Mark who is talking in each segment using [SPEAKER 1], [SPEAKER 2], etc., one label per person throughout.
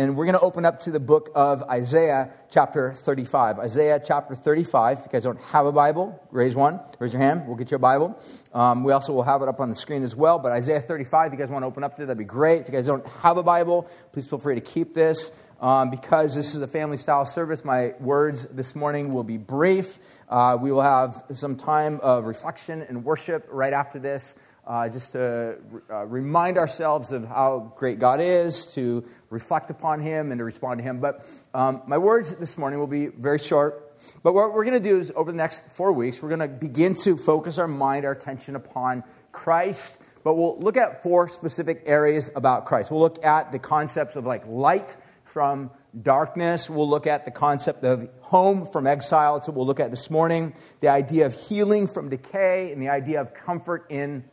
[SPEAKER 1] And we're going to open up to the book of Isaiah, chapter 35. Isaiah, chapter 35. If you guys don't have a Bible, raise one. Raise your hand. We'll get you a Bible. Um, we also will have it up on the screen as well. But Isaiah 35, if you guys want to open up to it, that'd be great. If you guys don't have a Bible, please feel free to keep this. Um, because this is a family style service, my words this morning will be brief. Uh, we will have some time of reflection and worship right after this uh, just to uh, remind ourselves of how great God is, to reflect upon Him, and to respond to Him. But um, my words this morning will be very short. But what we're going to do is, over the next four weeks, we're going to begin to focus our mind, our attention upon Christ. But we'll look at four specific areas about Christ. We'll look at the concepts of like light from darkness. We'll look at the concept of home from exile. That's what we'll look at this morning. The idea of healing from decay and the idea of comfort in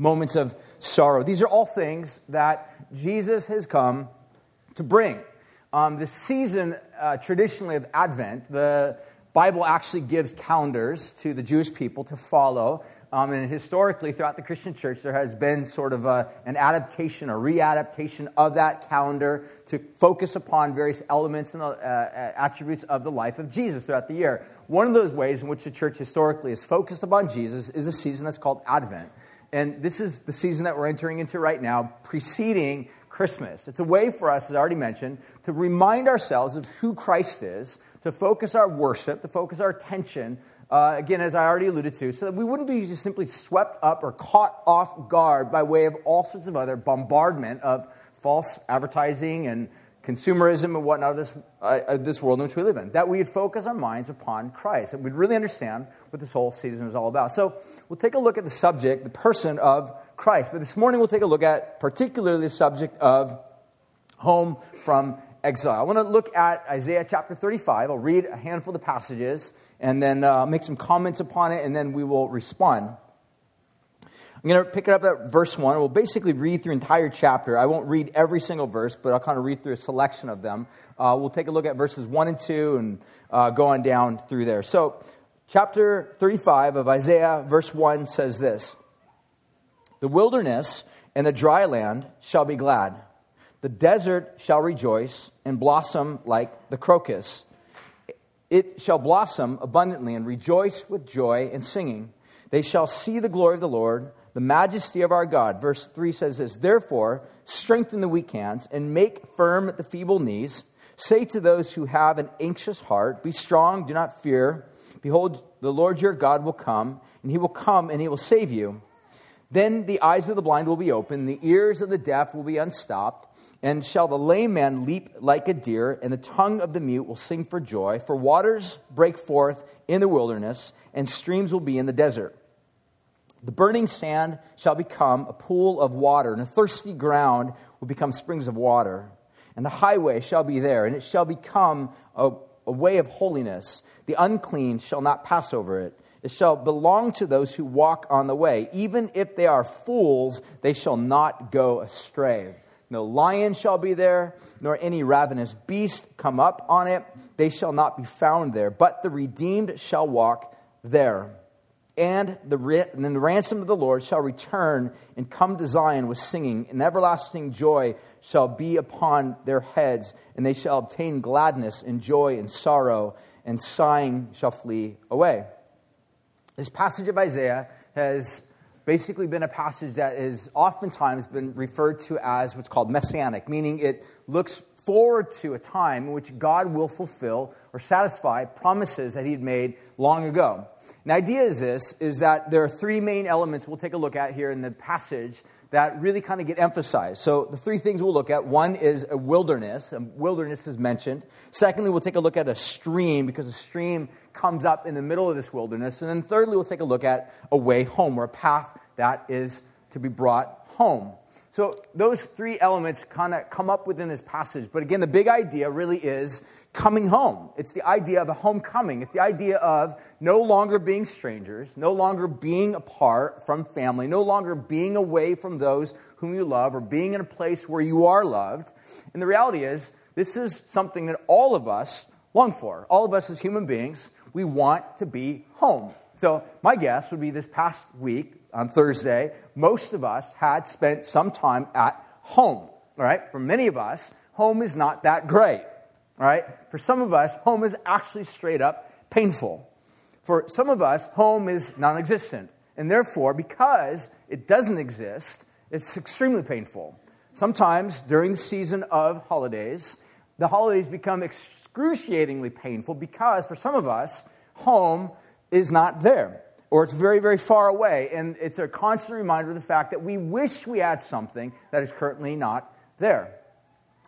[SPEAKER 1] moments of sorrow. These are all things that Jesus has come to bring. Um, the season, uh, traditionally, of Advent, the Bible actually gives calendars to the Jewish people to follow. Um, and historically, throughout the Christian church, there has been sort of a, an adaptation or readaptation of that calendar to focus upon various elements and uh, uh, attributes of the life of Jesus throughout the year. One of those ways in which the church historically is focused upon Jesus is a season that's called Advent. And this is the season that we're entering into right now, preceding Christmas. It's a way for us, as I already mentioned, to remind ourselves of who Christ is, to focus our worship, to focus our attention, uh, again, as I already alluded to, so that we wouldn't be just simply swept up or caught off guard by way of all sorts of other bombardment of false advertising and consumerism and whatnot of this, uh, this world in which we live in. That we'd focus our minds upon Christ. And we'd really understand what this whole season is all about. So we'll take a look at the subject, the person of Christ. But this morning we'll take a look at particularly the subject of home from exile. I want to look at Isaiah chapter 35. I'll read a handful of the passages and then uh, make some comments upon it, and then we will respond. I'm going to pick it up at verse 1. We'll basically read through the entire chapter. I won't read every single verse, but I'll kind of read through a selection of them. Uh, we'll take a look at verses 1 and 2 and uh, go on down through there. So, chapter 35 of Isaiah, verse 1 says this The wilderness and the dry land shall be glad, the desert shall rejoice and blossom like the crocus. It shall blossom abundantly and rejoice with joy and singing. They shall see the glory of the Lord the majesty of our God. Verse 3 says this Therefore, strengthen the weak hands and make firm the feeble knees. Say to those who have an anxious heart, Be strong, do not fear. Behold, the Lord your God will come, and he will come and he will save you. Then the eyes of the blind will be opened, the ears of the deaf will be unstopped. And shall the lame man leap like a deer, and the tongue of the mute will sing for joy? For waters break forth in the wilderness, and streams will be in the desert. The burning sand shall become a pool of water, and a thirsty ground will become springs of water. And the highway shall be there, and it shall become a, a way of holiness. The unclean shall not pass over it. It shall belong to those who walk on the way. Even if they are fools, they shall not go astray. No lion shall be there, nor any ravenous beast come up on it. They shall not be found there, but the redeemed shall walk there and the, and the ransom of the Lord shall return and come to Zion with singing, and everlasting joy shall be upon their heads, and they shall obtain gladness and joy and sorrow, and sighing shall flee away. This passage of Isaiah has basically been a passage that has oftentimes been referred to as what's called messianic, meaning it looks forward to a time in which God will fulfill or satisfy promises that he had made long ago. the idea is this is that there are three main elements we'll take a look at here in the passage that really kind of get emphasized. So the three things we'll look at, one is a wilderness, and wilderness is mentioned. Secondly, we'll take a look at a stream because a stream comes up in the middle of this wilderness. And then thirdly, we'll take a look at a way home or a path that is to be brought home. So those three elements kind of come up within this passage. But again, the big idea really is coming home. It's the idea of a homecoming. It's the idea of no longer being strangers, no longer being apart from family, no longer being away from those whom you love, or being in a place where you are loved. And the reality is, this is something that all of us long for. All of us as human beings, we want to be home. So, my guess would be this past week, on Thursday, most of us had spent some time at home. Right? For many of us, home is not that great, right? For some of us, home is actually straight up painful. For some of us, home is non existent. And therefore, because it doesn't exist, it's extremely painful. Sometimes during the season of holidays, the holidays become excruciatingly painful because for some of us, home is not there or it's very, very far away. And it's a constant reminder of the fact that we wish we had something that is currently not there.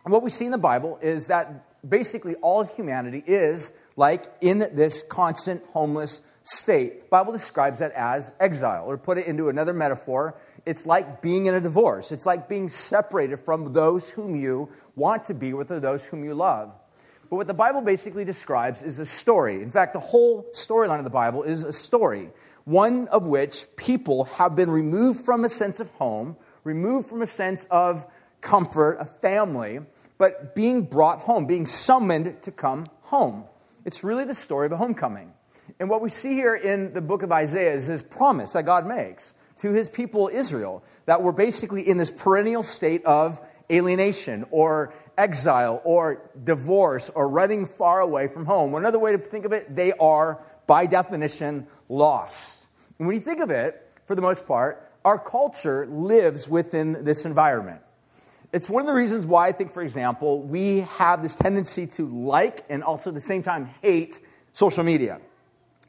[SPEAKER 1] And what we see in the Bible is that basically all of humanity is like in this constant homeless state. The Bible describes that as exile, or put it into another metaphor, it's like being in a divorce. It's like being separated from those whom you want to be with or those whom you love. But what the Bible basically describes is a story. In fact, the whole storyline of the Bible is a story, one of which people have been removed from a sense of home, removed from a sense of comfort, a family, but being brought home, being summoned to come home. It's really the story of a homecoming. And what we see here in the book of Isaiah is this promise that God makes to his people Israel that we're basically in this perennial state of alienation or exile or divorce or running far away from home. Another way to think of it, they are, by definition, lost. And when you think of it, for the most part, our culture lives within this environment. It's one of the reasons why I think, for example, we have this tendency to like and also at the same time hate social media.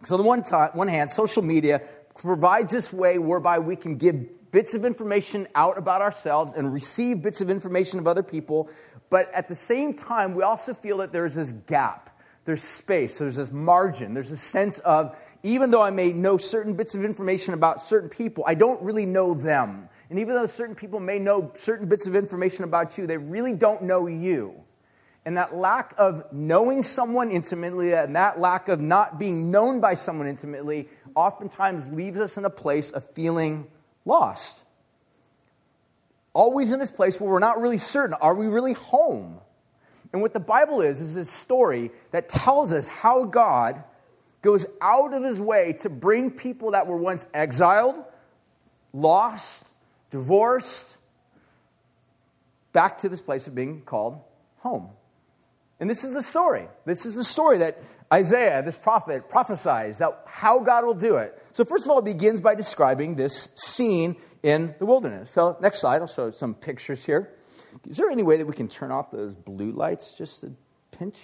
[SPEAKER 1] So, on the one, time, one hand, social media provides this way whereby we can give bits of information out about ourselves and receive bits of information of other people. But at the same time, we also feel that there's this gap, there's space, there's this margin, there's a sense of even though I may know certain bits of information about certain people, I don't really know them. And even though certain people may know certain bits of information about you, they really don't know you. And that lack of knowing someone intimately and that lack of not being known by someone intimately oftentimes leaves us in a place of feeling lost. Always in this place where we're not really certain are we really home? And what the Bible is, is a story that tells us how God goes out of his way to bring people that were once exiled, lost, divorced, back to this place of being called home. And this is the story. This is the story that Isaiah, this prophet, prophesies that how God will do it. So, first of all, it begins by describing this scene in the wilderness. So, next slide, I'll show some pictures here. Is there any way that we can turn off those blue lights just a pinch?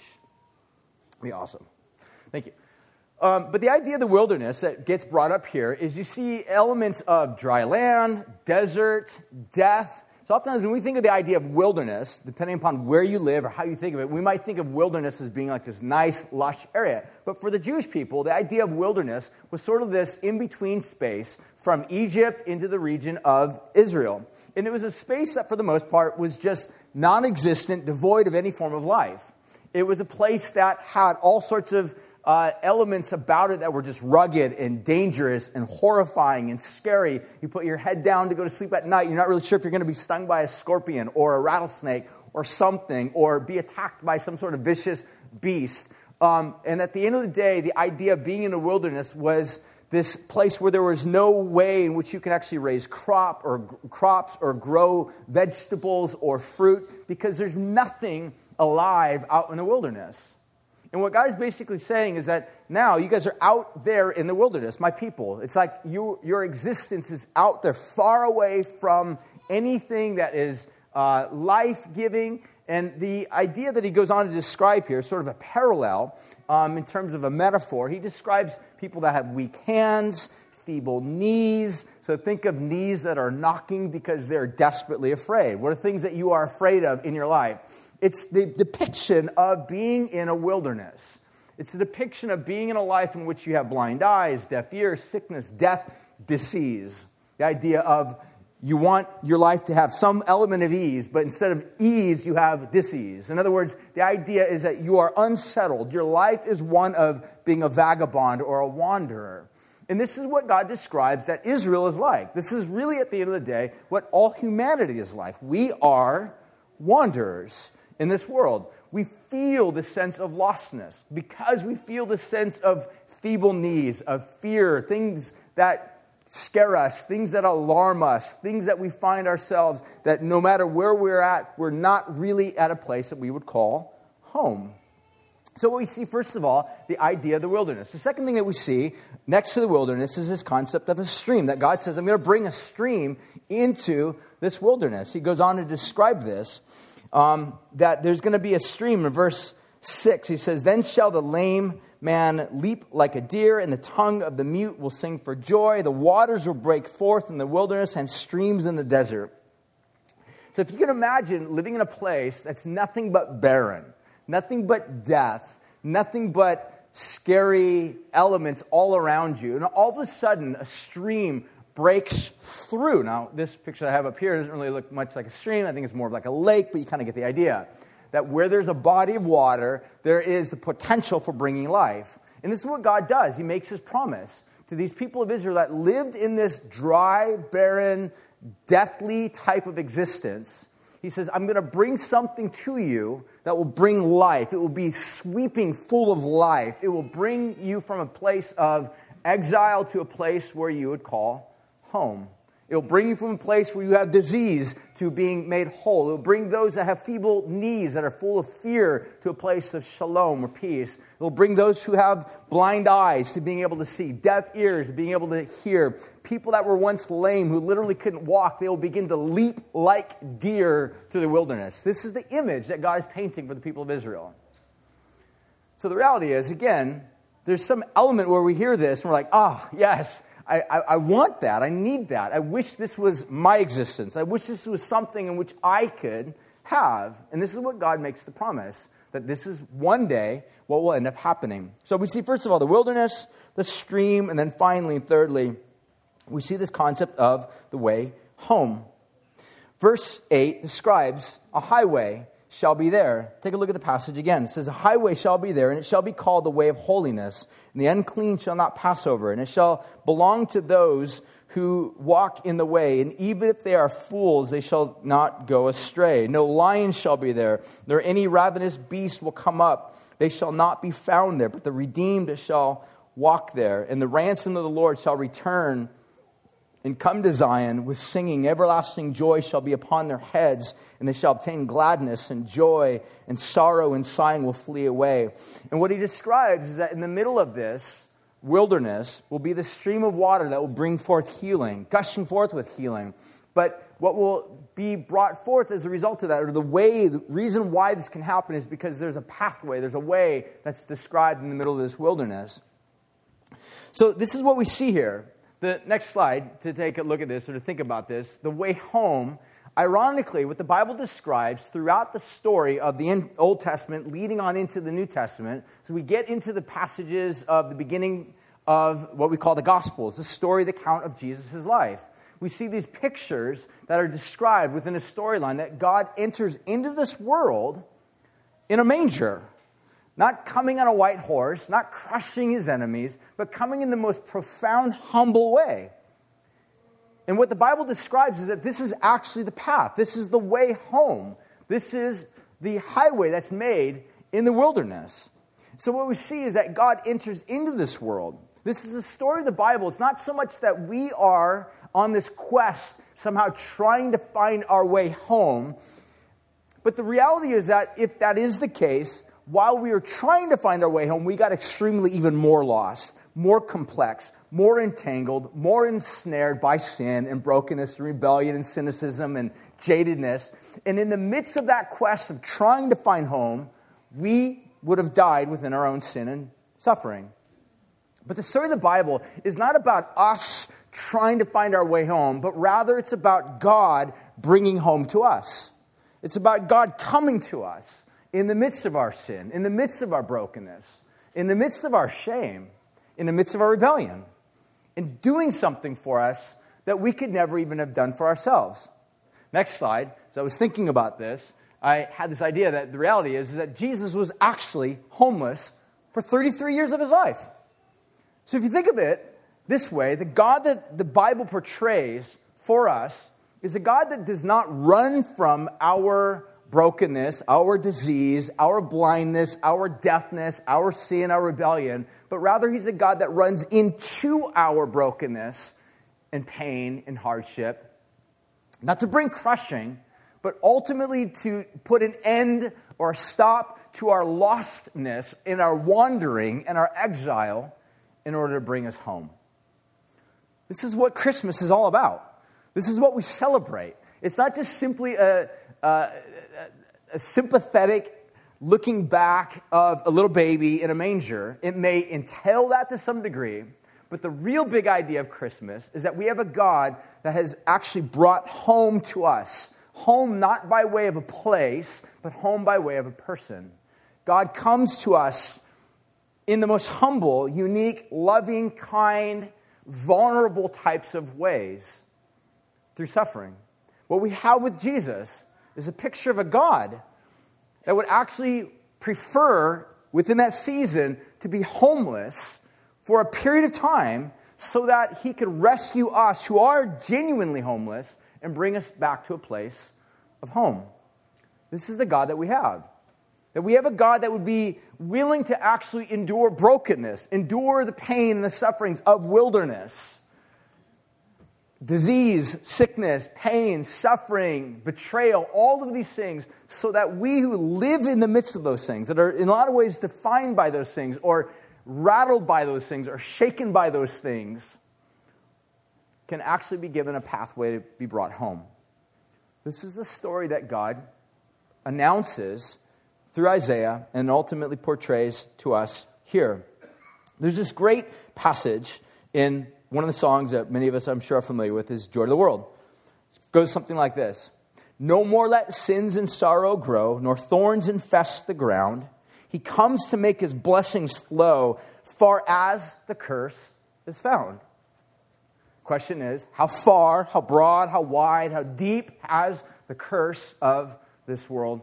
[SPEAKER 1] That'd be awesome. Thank you. Um, but the idea of the wilderness that gets brought up here is you see elements of dry land, desert, death, so oftentimes when we think of the idea of wilderness, depending upon where you live or how you think of it, we might think of wilderness as being like this nice, lush area. But for the Jewish people, the idea of wilderness was sort of this in between space from Egypt into the region of Israel. And it was a space that, for the most part, was just non existent, devoid of any form of life. It was a place that had all sorts of uh, elements about it that were just rugged and dangerous and horrifying and scary. You put your head down to go to sleep at night, you're not really sure if you're going to be stung by a scorpion or a rattlesnake or something, or be attacked by some sort of vicious beast. Um, and at the end of the day, the idea of being in the wilderness was this place where there was no way in which you can actually raise crop or crops or grow vegetables or fruit because there's nothing alive out in the wilderness. And what God is basically saying is that now you guys are out there in the wilderness, my people. It's like you, your existence is out there, far away from anything that is uh, life giving. And the idea that he goes on to describe here, sort of a parallel um, in terms of a metaphor. He describes people that have weak hands, feeble knees. So think of knees that are knocking because they're desperately afraid. What are things that you are afraid of in your life? It's the depiction of being in a wilderness. It's a depiction of being in a life in which you have blind eyes, deaf ears, sickness, death, disease. The idea of you want your life to have some element of ease, but instead of ease, you have disease. In other words, the idea is that you are unsettled. Your life is one of being a vagabond or a wanderer. And this is what God describes that Israel is like. This is really, at the end of the day, what all humanity is like. We are wanderers in this world. We feel the sense of lostness because we feel the sense of feeble knees, of fear, things that scare us, things that alarm us, things that we find ourselves that no matter where we're at, we're not really at a place that we would call home. So, what we see, first of all, the idea of the wilderness. The second thing that we see next to the wilderness is this concept of a stream, that God says, I'm going to bring a stream into this wilderness. He goes on to describe this, um, that there's going to be a stream. In verse 6, he says, Then shall the lame man leap like a deer, and the tongue of the mute will sing for joy. The waters will break forth in the wilderness and streams in the desert. So, if you can imagine living in a place that's nothing but barren, nothing but death, nothing but scary elements all around you. And all of a sudden, a stream breaks through. Now, this picture I have up here doesn't really look much like a stream. I think it's more of like a lake, but you kind of get the idea. That where there's a body of water, there is the potential for bringing life. And this is what God does. He makes his promise to these people of Israel that lived in this dry, barren, deathly type of existence he says, I'm going to bring something to you that will bring life. It will be sweeping full of life. It will bring you from a place of exile to a place where you would call home. It'll bring you from a place where you have disease to being made whole. It'll bring those that have feeble knees that are full of fear to a place of shalom or peace. It'll bring those who have blind eyes to being able to see, deaf ears to being able to hear. People that were once lame who literally couldn't walk, they will begin to leap like deer through the wilderness. This is the image that God is painting for the people of Israel. So the reality is, again, there's some element where we hear this and we're like, ah, oh, yes I, I, I, want that. I need that. I wish this was my existence. I wish this was something in which I could have. And this is what God makes the promise that this is one day what will end up happening. So we see, first of all, the wilderness, the stream, and then finally, thirdly, we see this concept of the way home. Verse 8 describes a highway shall be there. Take a look at the passage again. It says, A highway shall be there, and it shall be called the way of holiness. And the unclean shall not pass over, and it shall belong to those who walk in the way. And even if they are fools, they shall not go astray. No lion shall be there, nor any ravenous beast will come up. They shall not be found there, but the redeemed shall walk there. And the ransom of the Lord shall return and come to Zion with singing. Everlasting joy shall be upon their heads, and they shall obtain gladness and joy, and sorrow and sighing will flee away. And what he describes is that in the middle of this wilderness will be the stream of water that will bring forth healing, gushing forth with healing. But what will be brought forth as a result of that, or the way, the reason why this can happen is because there's a pathway, there's a way that's described in the middle of this wilderness. So, this is what we see here the next slide to take a look at this or to think about this the way home, ironically, what the Bible describes throughout the story of the Old Testament leading on into the New Testament. So we get into the passages of the beginning of what we call the Gospels, the story, the account of Jesus' life. We see these pictures that are described within a storyline that God enters into this world in a manger not coming on a white horse, not crushing his enemies, but coming in the most profound, humble way. And what the Bible describes is that this is actually the path. This is the way home. This is the highway that's made in the wilderness. So, what we see is that God enters into this world. This is the story of the Bible. It's not so much that we are on this quest, somehow trying to find our way home. But the reality is that if that is the case, while we were trying to find our way home, we got extremely even more lost, more complex, more entangled, more ensnared by sin and brokenness and rebellion and cynicism and jadedness. And in the midst of that quest of trying to find home, we would have died within our own sin and suffering. But the story of the Bible is not about us trying to find our way home, but rather it's about God bringing home to us. It's about God coming to us in the midst of our sin, in the midst of our brokenness, in the midst of our shame, in the midst of our rebellion, and doing something for us that we could never even have done for ourselves. Next slide. So I was thinking about this. I had this idea that the reality is, is that Jesus was actually homeless for 33 years of his life. So if you think of it this way, the God that the Bible portrays for us is a God that does not run from our brokenness, our disease, our blindness, our deafness, our sin, our rebellion, but rather He's a God that runs into our brokenness and pain and hardship, not to bring crushing, but ultimately to put an end or a stop to our lostness in our wandering and our exile in order to bring us home. This is what Christmas is all about. This is what we celebrate. It's not just simply a, a, a sympathetic looking back of a little baby in a manger. It may entail that to some degree, but the real big idea of Christmas is that we have a God that has actually brought home to us. Home not by way of a place, but home by way of a person. God comes to us in the most humble, unique, loving, kind, vulnerable types of ways through suffering. What we have with Jesus is a picture of a God that would actually prefer within that season to be homeless for a period of time so that he could rescue us who are genuinely homeless and bring us back to a place of home. This is the God that we have. That we have a God that would be willing to actually endure brokenness, endure the pain and the sufferings of wilderness disease, sickness, pain, suffering, betrayal, all of these things, so that we who live in the midst of those things, that are in a lot of ways defined by those things, or rattled by those things, or shaken by those things, can actually be given a pathway to be brought home. This is the story that God announces through Isaiah and ultimately portrays to us here. There's this great passage in one of the songs that many of us, I'm sure, are familiar with is Joy to the World. It goes something like this No more let sins and sorrow grow, nor thorns infest the ground. He comes to make his blessings flow far as the curse is found. Question is, how far, how broad, how wide, how deep has the curse of this world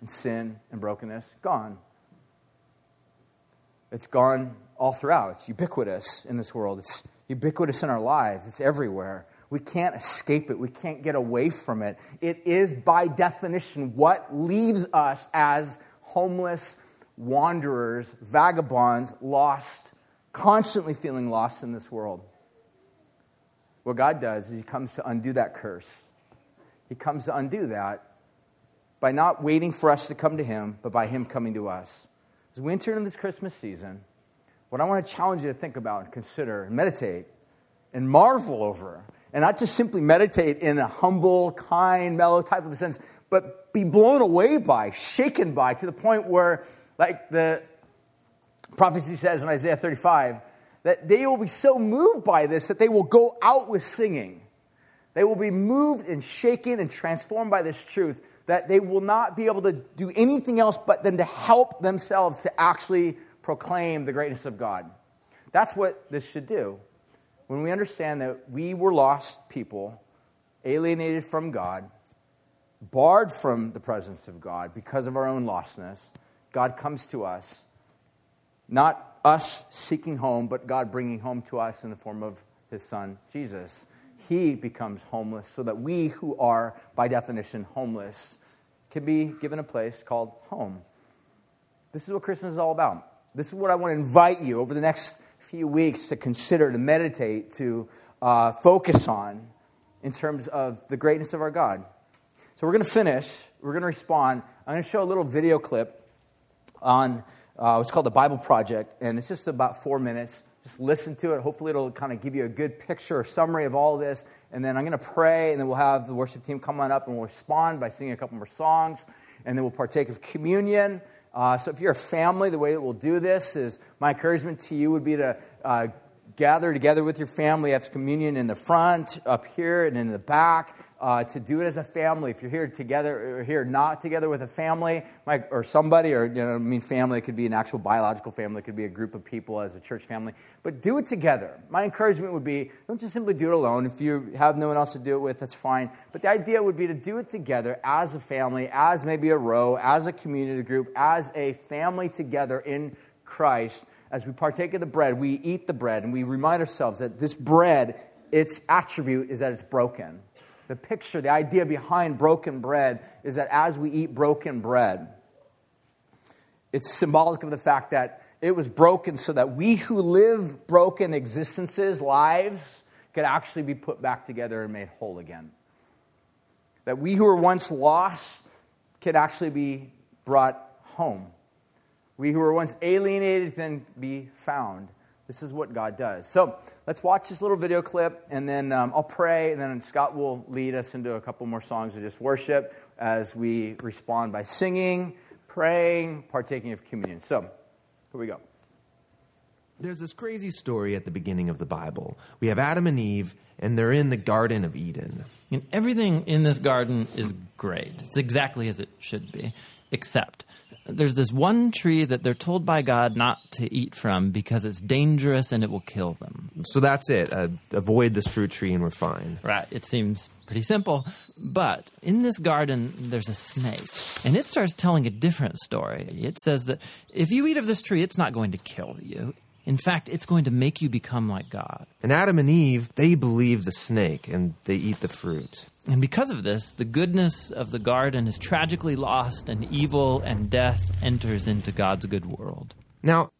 [SPEAKER 1] and sin and brokenness gone? It's gone all throughout. It's ubiquitous in this world. It's ubiquitous in our lives, it's everywhere. We can't escape it, we can't get away from it. It is, by definition, what leaves us as homeless wanderers, vagabonds, lost, constantly feeling lost in this world. What God does is He comes to undo that curse. He comes to undo that by not waiting for us to come to Him, but by Him coming to us. As we enter into this Christmas season, what I want to challenge you to think about and consider and meditate and marvel over. And not just simply meditate in a humble, kind, mellow type of a sense, but be blown away by, shaken by, to the point where, like the prophecy says in Isaiah 35, that they will be so moved by this that they will go out with singing. They will be moved and shaken and transformed by this truth that they will not be able to do anything else but then to help themselves to actually proclaim the greatness of God. That's what this should do. When we understand that we were lost people, alienated from God, barred from the presence of God because of our own lostness, God comes to us. Not us seeking home, but God bringing home to us in the form of his son, Jesus. He becomes homeless so that we who are, by definition, homeless, can be given a place called home. This is what Christmas is all about. This is what I want to invite you over the next few weeks to consider, to meditate, to uh, focus on in terms of the greatness of our God. So we're going to finish. We're going to respond. I'm going to show a little video clip on uh, what's called the Bible Project, and it's just about four minutes. Just listen to it. Hopefully, it'll kind of give you a good picture or summary of all of this. And then I'm going to pray, and then we'll have the worship team come on up and we'll respond by singing a couple more songs. And then we'll partake of communion. Uh, so if you're a family, the way that we'll do this is my encouragement to you would be to uh, gather together with your family, have communion in the front, up here, and in the back uh, to do it as a family. If you're here together or here not together with a family or somebody, or you know, I mean, family, it could be an actual biological family, it could be a group of people as a church family, but do it together. My encouragement would be don't just simply do it alone. If you have no one else to do it with, that's fine. But the idea would be to do it together as a family, as maybe a row, as a community group, as a family together in Christ. As we partake of the bread, we eat the bread and we remind ourselves that this bread, its attribute is that it's broken the picture, the idea behind broken bread is that as we eat broken bread, it's symbolic of the fact that it was broken so that we who live broken existences, lives, could actually be put back together and made whole again. That we who were once lost could actually be brought home. We who were once alienated can be found. This is what God does. So let's watch this little video clip, and then um, I'll pray, and then Scott will lead us into a couple more songs of just worship as we respond by singing, praying, partaking of communion. So here we go.
[SPEAKER 2] There's this crazy story at the beginning of the Bible. We have Adam and Eve, and they're in the Garden of Eden.
[SPEAKER 3] And everything in this garden is great. It's exactly as it should be, except there's this one tree that they're told by God not to eat from because it's dangerous and it will kill them.
[SPEAKER 2] So that's it. Uh, avoid this fruit tree, and we're fine.
[SPEAKER 3] Right. It seems pretty simple. But in this garden, there's a snake, and it starts telling a different story. It says that if you eat of this tree, it's not going to kill you. In fact, it's going to make you become like God.
[SPEAKER 2] And Adam and Eve, they believe the snake and they eat the fruit.
[SPEAKER 3] And because of this, the goodness of the garden is tragically lost, and evil and death enters into God's good world.
[SPEAKER 2] Now,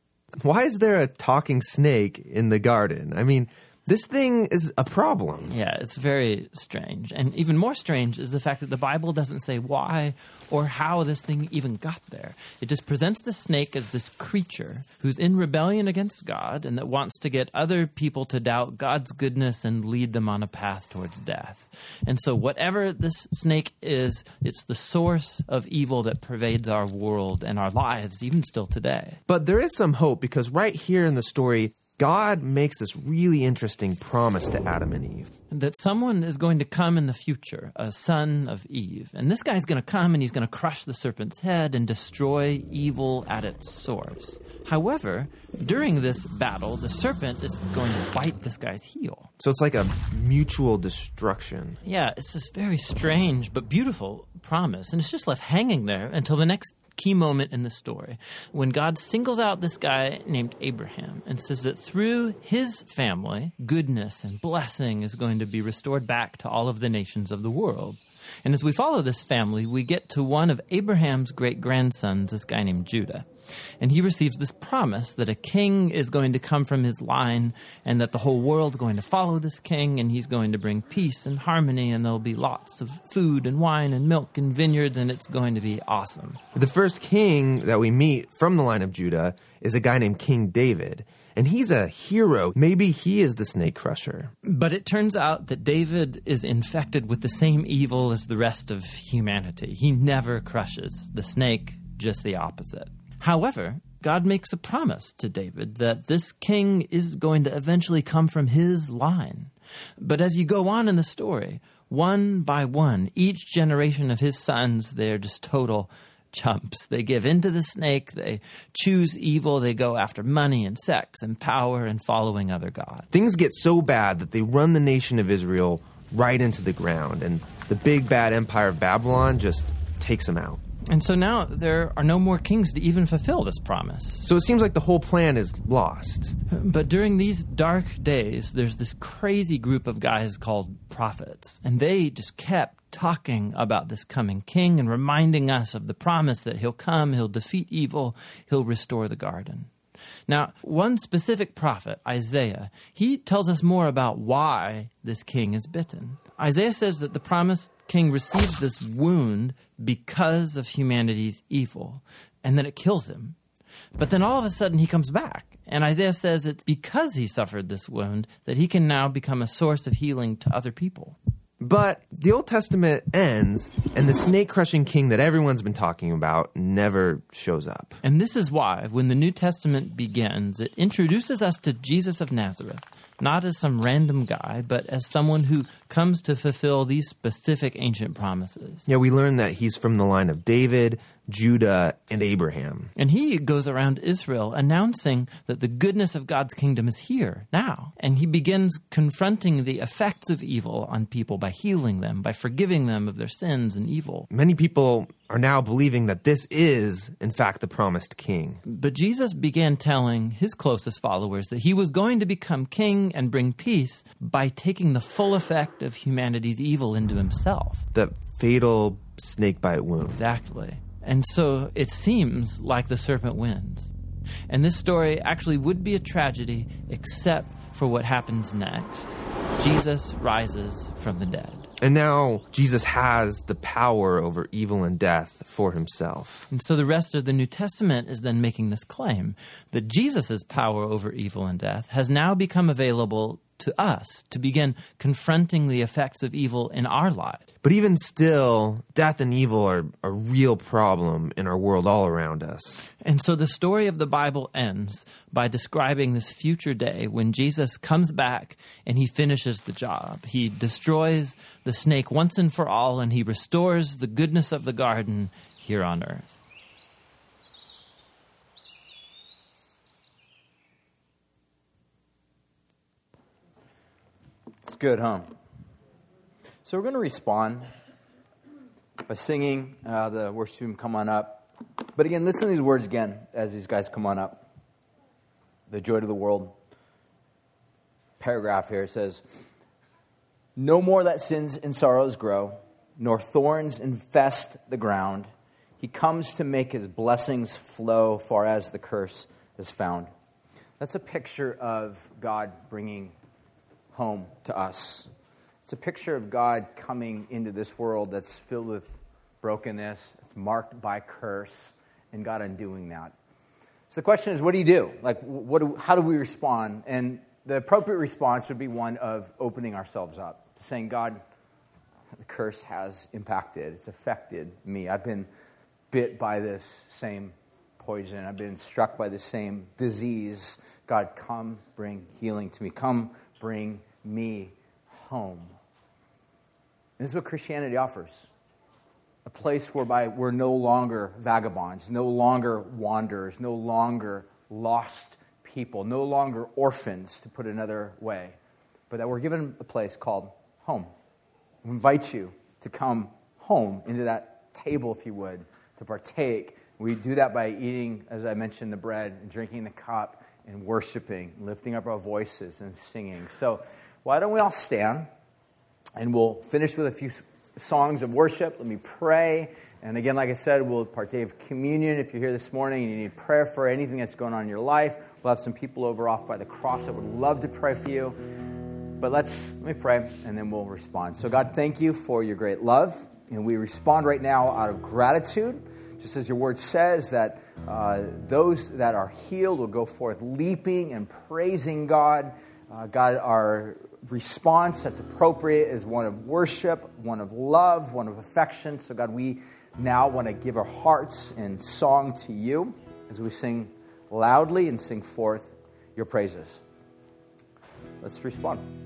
[SPEAKER 2] why is there a talking snake in the garden? I mean, this thing is a problem.
[SPEAKER 3] Yeah, it's very strange. And even more strange is the fact that the Bible doesn't say why or how this thing even got there. It just presents the snake as this creature who's in rebellion against God and that wants to get other people to doubt God's goodness and lead them on a path towards death. And so, whatever this snake is, it's the source of evil that pervades our world and our lives, even still today.
[SPEAKER 2] But there is some hope because right here in the story, God makes this really interesting promise to Adam and Eve.
[SPEAKER 3] That someone is going to come in the future, a son of Eve. And this guy's going to come and he's going to crush the serpent's head and destroy evil at its source. However, during this battle, the serpent is going to bite this guy's heel.
[SPEAKER 2] So it's like a mutual destruction.
[SPEAKER 3] Yeah, it's this very strange but beautiful promise. And it's just left hanging there until the next key moment in the story when God singles out this guy named Abraham and says that through his family, goodness and blessing is going to be restored back to all of the nations of the world. And as we follow this family, we get to one of Abraham's great grandsons, this guy named Judah. And he receives this promise that a king is going to come from his line and that the whole world's going to follow this king and he's going to bring peace and harmony and there'll be lots of food and wine and milk and vineyards and it's going to be awesome.
[SPEAKER 2] The first king that we meet from the line of Judah is a guy named King David. And he's a hero. Maybe he is the snake crusher.
[SPEAKER 3] But it turns out that David is infected with the same evil as the rest of humanity. He never crushes the snake, just the opposite. However, God makes a promise to David that this king is going to eventually come from his line. But as you go on in the story, one by one, each generation of his sons, they're just total chumps. They give in to the snake, they choose evil, they go after money and sex and power and following other gods.
[SPEAKER 2] Things get so bad that they run the nation of Israel right into the ground, and the big bad empire of Babylon just takes them out.
[SPEAKER 3] And so now there are no more kings to even fulfill this promise.
[SPEAKER 2] So it seems like the whole plan is lost.
[SPEAKER 3] But during these dark days, there's this crazy group of guys called prophets, and they just kept talking about this coming king and reminding us of the promise that he'll come, he'll defeat evil, he'll restore the garden. Now, one specific prophet, Isaiah, he tells us more about why this king is bitten. Isaiah says that the promised king receives this wound because of humanity's evil, and then it kills him. But then all of a sudden he comes back. And Isaiah says it's because he suffered this wound that he can now become a source of healing to other people.
[SPEAKER 2] But the Old Testament ends, and the snake crushing king that everyone's been talking about never shows up.
[SPEAKER 3] And this is why, when the New Testament begins, it introduces us to Jesus of Nazareth, not as some random guy, but as someone who comes to fulfill these specific ancient promises.
[SPEAKER 2] Yeah, we learn that he's from the line of David, Judah, and Abraham.
[SPEAKER 3] And he goes around Israel announcing that the goodness of God's kingdom is here now. And he begins confronting the effects of evil on people by healing them, by forgiving them of their sins and evil.
[SPEAKER 2] Many people are now believing that this is, in fact, the promised king.
[SPEAKER 3] But Jesus began telling his closest followers that he was going to become king and bring peace by taking the full effect of humanity's evil into himself.
[SPEAKER 2] The fatal snake bite wound.
[SPEAKER 3] Exactly. And so it seems like the serpent wins. And this story actually would be a tragedy except for what happens next. Jesus rises from the dead.
[SPEAKER 2] And now Jesus has the power over evil and death for himself.
[SPEAKER 3] And so the rest of the New Testament is then making this claim that Jesus' power over evil and death has now become available to us to begin confronting the effects of evil in our lives.
[SPEAKER 2] But even still, death and evil are a real problem in our world all around us.
[SPEAKER 3] And so the story of the Bible ends by describing this future day when Jesus comes back and he finishes the job. He destroys the snake once and for all, and he restores the goodness of the garden here on earth.
[SPEAKER 1] It's good, huh? So we're going to respond by singing. Uh, the worship team come on up. But again, listen to these words again as these guys come on up. The joy to the world. Paragraph here says, No more that sins and sorrows grow, nor thorns infest the ground. He comes to make his blessings flow far as the curse is found. That's a picture of God bringing home to us. It's a picture of God coming into this world that's filled with brokenness, it's marked by curse, and God undoing that. So the question is, what do you do? Like, what do, how do we respond? And the appropriate response would be one of opening ourselves up, saying, God, the curse has impacted, it's affected me. I've been bit by this same poison, I've been struck by the same disease. God, come bring healing to me. Come bring me home. And this is what Christianity offers a place whereby we're no longer vagabonds, no longer wanderers, no longer lost people, no longer orphans, to put another way, but that we're given a place called home. We invite you to come home into that table, if you would, to partake. We do that by eating, as I mentioned, the bread and drinking the cup and worshiping, lifting up our voices and singing. So, why don't we all stand and we'll finish with a few songs of worship. Let me pray. And again, like I said, we'll partake of communion. If you're here this morning and you need prayer for anything that's going on in your life, we'll have some people over off by the cross that would love to pray for you. But let's let me pray and then we'll respond. So, God, thank you for your great love. And we respond right now out of gratitude, just as your word says that uh, those that are healed will go forth leaping and praising God. Uh, God, our response that's appropriate is one of worship, one of love, one of affection. So, God, we now want to give our hearts in song to you as we sing loudly and sing forth your praises. Let's respond.